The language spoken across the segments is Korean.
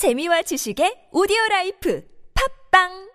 재미와 지식의 오디오 라이프 팝빵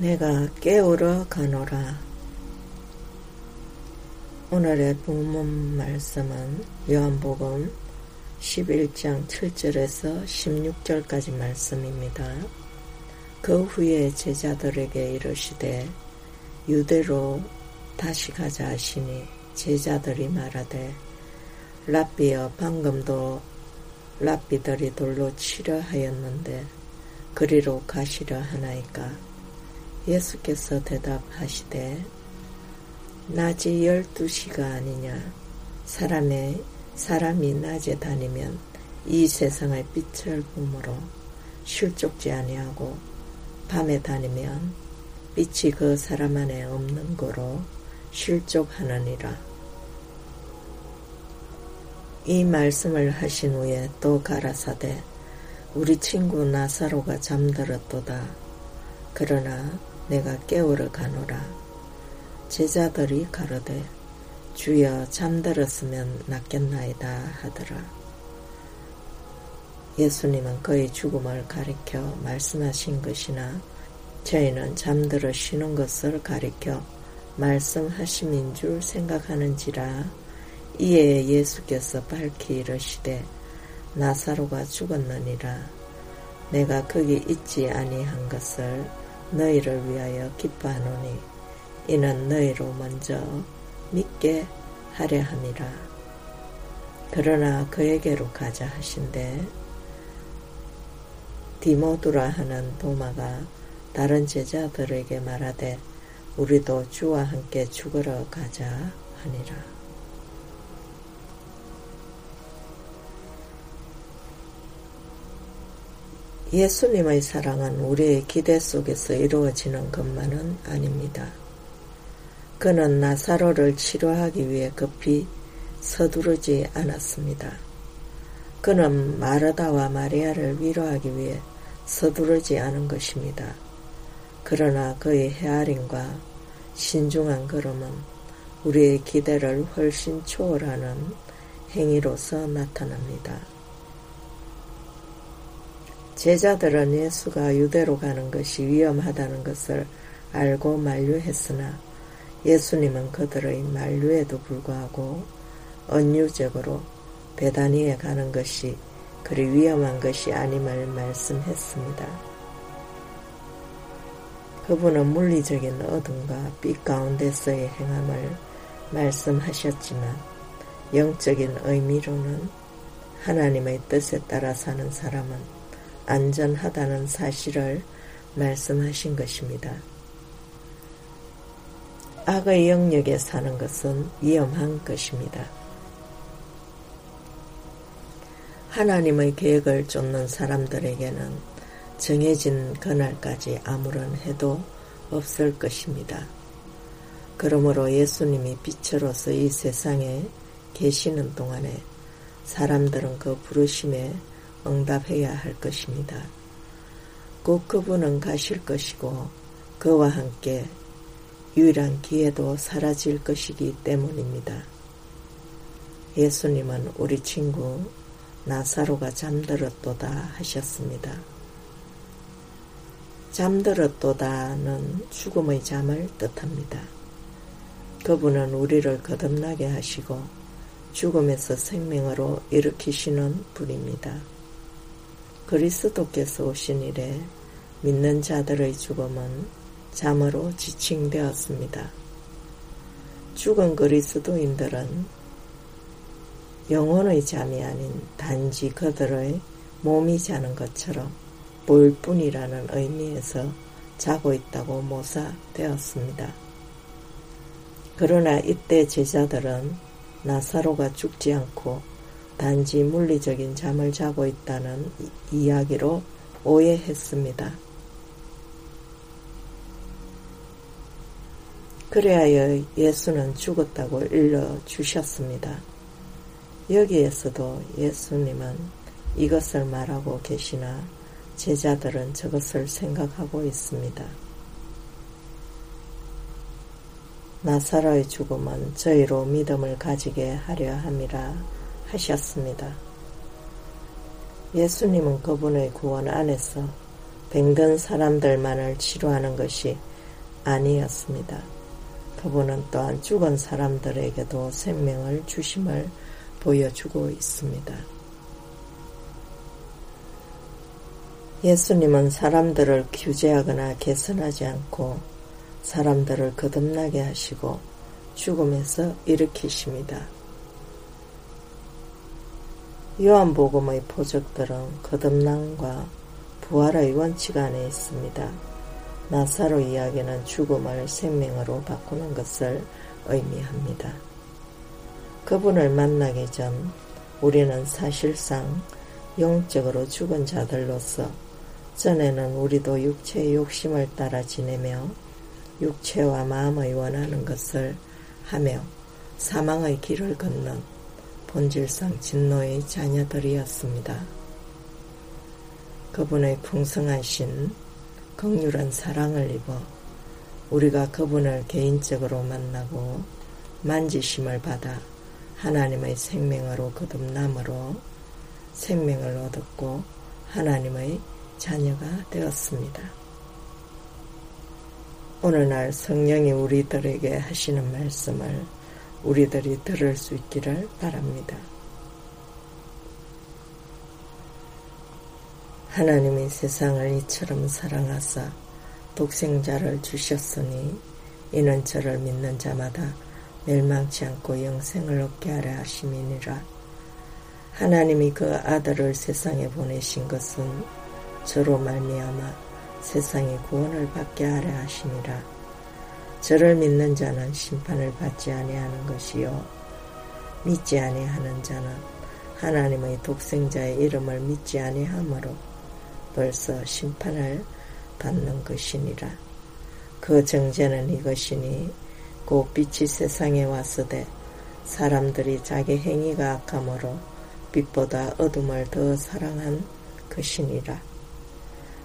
내가 깨우러 가노라. 오늘의 본문 말씀은 요한복음 11장 7절에서 16절까지 말씀입니다. 그 후에 제자들에게 이르시되 유대로 다시 가자 하시니 제자들이 말하되 랍비여 방금도 랍비들이 돌로 치려 하였는데 그리로 가시려 하나이까 예수께서 대답하시되 낮이 열두 시가 아니냐 사람의 사람이 낮에 다니면 이 세상의 빛을 보므로 실족지 아니하고 밤에 다니면 빛이 그 사람 안에 없는 거로 실족하느니라. 이 말씀을 하신 후에 또 가라사대 우리 친구 나사로가 잠들었도다. 그러나 내가 깨우러 가노라. 제자들이 가로되 주여 잠들었으면 낫겠나이다 하더라. 예수님은 그의 죽음을 가리켜 말씀하신 것이나 저희는 잠들어 쉬는 것을 가리켜 말씀하심인 줄 생각하는지라 이에 예수께서 밝히 이르시되 나사로가 죽었느니라 내가 거기 있지 아니한 것을 너희를 위하여 기뻐하노니 이는 너희로 먼저 믿게 하려 함이라. 그러나 그에게로 가자 하신대 디모두라 하는 도마가 다른 제자들에게 말하되 우리도 주와 함께 죽으러 가자 하니라. 예수님의 사랑은 우리의 기대 속에서 이루어지는 것만은 아닙니다. 그는 나사로를 치료하기 위해 급히 서두르지 않았습니다. 그는 마르다와 마리아를 위로하기 위해 서두르지 않은 것입니다. 그러나 그의 헤아림과 신중한 걸음은 우리의 기대를 훨씬 초월하는 행위로서 나타납니다. 제자들은 예수가 유대로 가는 것이 위험하다는 것을 알고 만류했으나 예수님은 그들의 만류에도 불구하고 언유적으로 베다니에 가는 것이 그리 위험한 것이 아님을 말씀했습니다. 그분은 물리적인 어둠과 빛 가운데서의 행함을 말씀하셨지만 영적인 의미로는 하나님의 뜻에 따라 사는 사람은 안전하다는 사실을 말씀하신 것입니다. 악의 영역에 사는 것은 위험한 것입니다. 하나님의 계획을 쫓는 사람들에게는 정해진 그날까지 아무런 해도 없을 것입니다. 그러므로 예수님이 빛으로서 이 세상에 계시는 동안에 사람들은 그 부르심에 응답해야 할 것입니다. 꼭 그분은 가실 것이고 그와 함께 유일한 기회도 사라질 것이기 때문입니다. 예수님은 우리 친구 나사로가 잠들었도다 하셨습니다. 잠들었도다는 죽음의 잠을 뜻합니다. 그분은 우리를 거듭나게 하시고 죽음에서 생명으로 일으키시는 분입니다. 그리스도께서 오신 이래 믿는 자들의 죽음은 잠으로 지칭되었습니다. 죽은 그리스도인들은 영혼의 잠이 아닌 단지 그들의 몸이 자는 것처럼 볼 뿐이라는 의미에서 자고 있다고 모사되었습니다. 그러나 이때 제자들은 나사로가 죽지 않고 단지 물리적인 잠을 자고 있다는 이야기로 오해했습니다. 그래야 예수는 죽었다고 일러 주셨습니다. 여기에서도 예수님은 이것을 말하고 계시나 제자들은 저것을 생각하고 있습니다. 나사로의 죽음은 저희로 믿음을 가지게 하려 함이라 하셨습니다. 예수님은 그분의 구원 안에서 병든 사람들만을 치료하는 것이 아니었습니다. 그분은 또한 죽은 사람들에게도 생명을 주심을 보여주고 있습니다. 예수님은 사람들을 규제하거나 개선하지 않고 사람들을 거듭나게 하시고 죽음에서 일으키십니다. 요한복음의 포적들은 거듭남과 부활의 원칙 안에 있습니다. 나사로 이야기는 죽음을 생명으로 바꾸는 것을 의미합니다. 그분을 만나기 전 우리는 사실상 영적으로 죽은 자들로서 전에는 우리도 육체의 욕심을 따라 지내며 육체와 마음의 원하는 것을 하며 사망의 길을 걷는 본질상 진노의 자녀들이었습니다. 그분의 풍성하신 극률한 사랑을 입어 우리가 그분을 개인적으로 만나고 만지심을 받아 하나님의 생명으로 거듭남으로 생명을 얻었고 하나님의 자녀가 되었습니다. 오늘날 성령이 우리들에게 하시는 말씀을 우리들이 들을 수 있기를 바랍니다. 하나님이 세상을 이처럼 사랑하사 독생자를 주셨으니 이는 저를 믿는 자마다 멸망치 않고 영생을 얻게 하려 하심이니라. 하나님이 그 아들을 세상에 보내신 것은 저로 말미암아 세상이 구원을 받게 하려 하심이라. 저를 믿는 자는 심판을 받지 아니하는 것이요 믿지 아니하는 자는 하나님의 독생자의 이름을 믿지 아니하므로 벌써 심판을 받는 것이니라. 그 정죄는 이것이니 곧 빛이 세상에 왔으되 사람들이 자기 행위가 악함으로 빛보다 어둠을 더 사랑한 것이니라.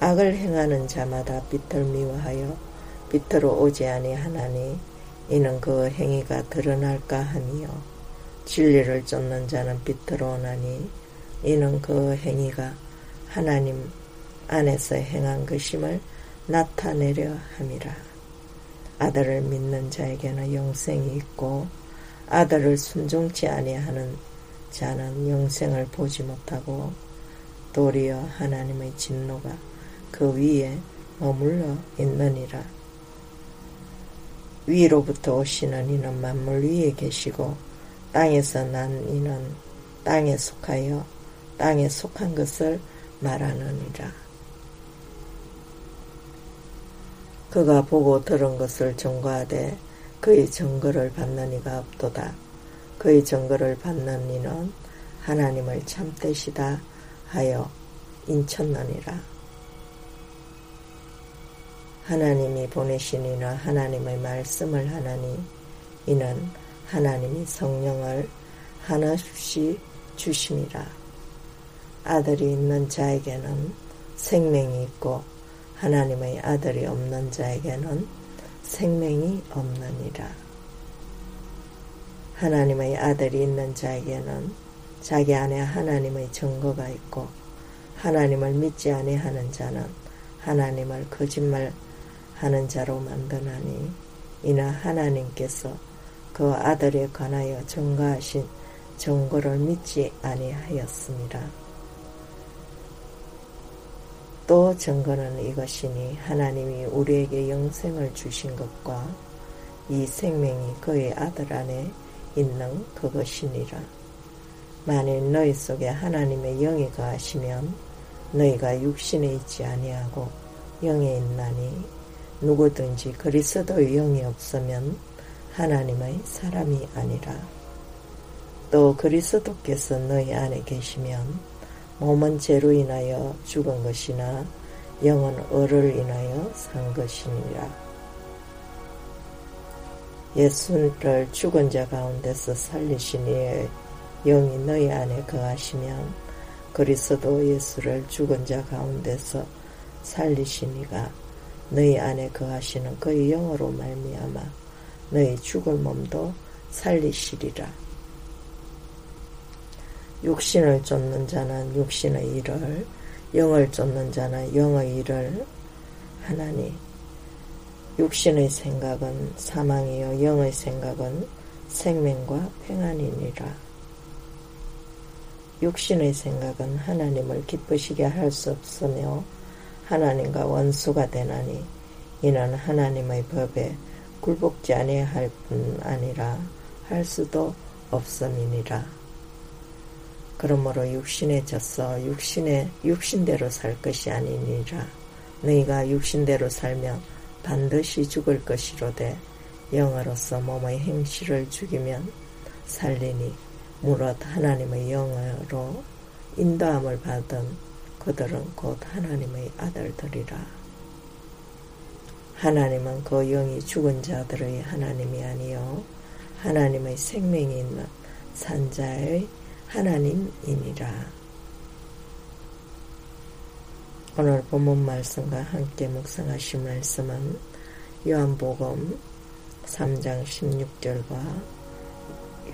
악을 행하는 자마다 빛을 미워하여 빛으로 오지 아니하나니 이는 그 행위가 드러날까 함이요 진리를 쫓는 자는 빛으로 오나니 이는 그 행위가 하나님 안에서 행한 것임을 나타내려 함이라. 아들을 믿는 자에게는 영생이 있고 아들을 순종치 아니하는 자는 영생을 보지 못하고 도리어 하나님의 진노가 그 위에 머물러 있느니라. 위로부터 오시는 이는 만물 위에 계시고 땅에서 난 이는 땅에 속하여 땅에 속한 것을 말하느니라. 그가 보고 들은 것을 전과하되 그의 증거를 받는 이가 없도다. 그의 증거를 받는 이는 하나님을 참되시다 하여 인쳤느니라. 하나님이 보내신 이는 하나님의 말씀을 하나니 이는 하나님이 성령을 하나씩 주심이라. 아들이 있는 자에게는 생명이 있고 하나님의 아들이 없는 자에게는 생명이 없느니라. 하나님의 아들이 있는 자에게는 자기 안에 하나님의 증거가 있고 하나님을 믿지 아니하는 자는 하나님을 거짓말 하는 자로 만드나니 이는 하나님께서 그 아들에 관하여 증거하신 증거를 믿지 아니하였습니다. 또 증거는 이것이니 하나님이 우리에게 영생을 주신 것과 이 생명이 그의 아들 안에 있는 그것이니라. 만일 너희 속에 하나님의 영이 가하시면 너희가 육신에 있지 아니하고 영에 있나니 누구든지 그리스도의 영이 없으면 하나님의 사람이 아니라. 또 그리스도께서 너희 안에 계시면 몸은 죄로 인하여 죽은 것이나 영은 을을 인하여 산 것이니라. 예수를 죽은 자 가운데서 살리신 이의 영이 너희 안에 거하시면 그리스도 예수를 죽은 자 가운데서 살리신 이가 너희 안에 거하시는 그의 영으로 말미암아 너희 죽을 몸도 살리시리라. 육신을 쫓는 자는 육신의 일을 영을 쫓는 자는 영의 일을 하나니 육신의 생각은 사망이요 영의 생각은 생명과 평안이니라. 육신의 생각은 하나님을 기쁘시게 할 수 없으며 하나님과 원수가 되나니 이는 하나님의 법에 굴복지 아니할 뿐 아니라 할 수도 없음이니라. 그러므로 육신에 졌어 육신에 육신대로 살 것이 아니니라. 너희가 육신대로 살면 반드시 죽을 것이로되 영으로서 몸의 행실을 죽이면 살리니 무릇 하나님의 영으로 인도함을 받은 그들은 곧 하나님의 아들들이라. 하나님은 그 영이 죽은 자들의 하나님이 아니요 하나님의 생명이 있는 산자의 하나님이니라. 오늘 본문 말씀과 함께 묵상하신 말씀은 요한복음 3장 16절과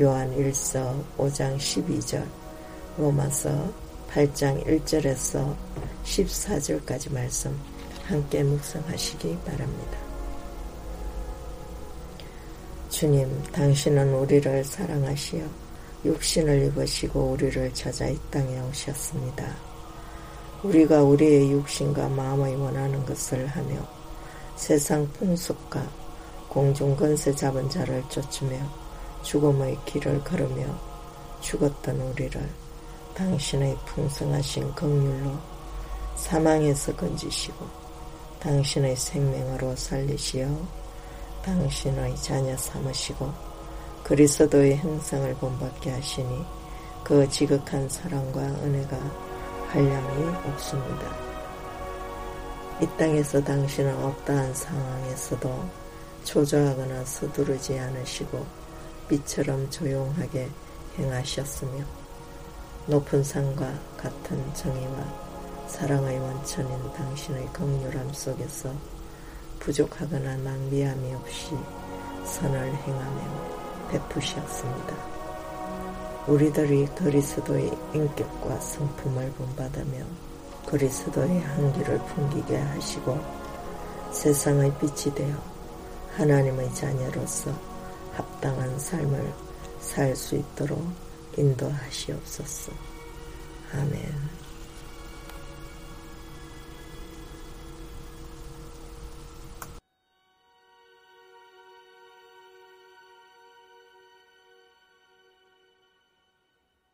요한 1서 5장 12절 로마서 8장 1절에서 14절까지 말씀 함께 묵상하시기 바랍니다. 주님, 당신은 우리를 사랑하시어 육신을 입으시고 우리를 찾아 이 땅에 오셨습니다. 우리가 우리의 육신과 마음의 원하는 것을 하며 세상 풍속과 공중 건세 잡은 자를 쫓으며 죽음의 길을 걸으며 죽었던 우리를 당신의 풍성하신 긍휼로 사망에서 건지시고 당신의 생명으로 살리시어 당신의 자녀 삼으시고 그리스도의 형상을 본받게 하시니 그 지극한 사랑과 은혜가 한량이 없습니다. 이 땅에서 당신은 어떠한 상황에서도 초조하거나 서두르지 않으시고 빛처럼 조용하게 행하셨으며 높은 산과 같은 정의와 사랑의 원천인 당신의 긍휼함 속에서 부족하거나 낭비함이 없이 선을 행하며 베푸셨습니다. 우리들이 그리스도의 인격과 성품을 본받으며 그리스도의 향기를 풍기게 하시고 세상의 빛이 되어 하나님의 자녀로서 합당한 삶을 살 수 있도록 인도하시옵소서. 아멘.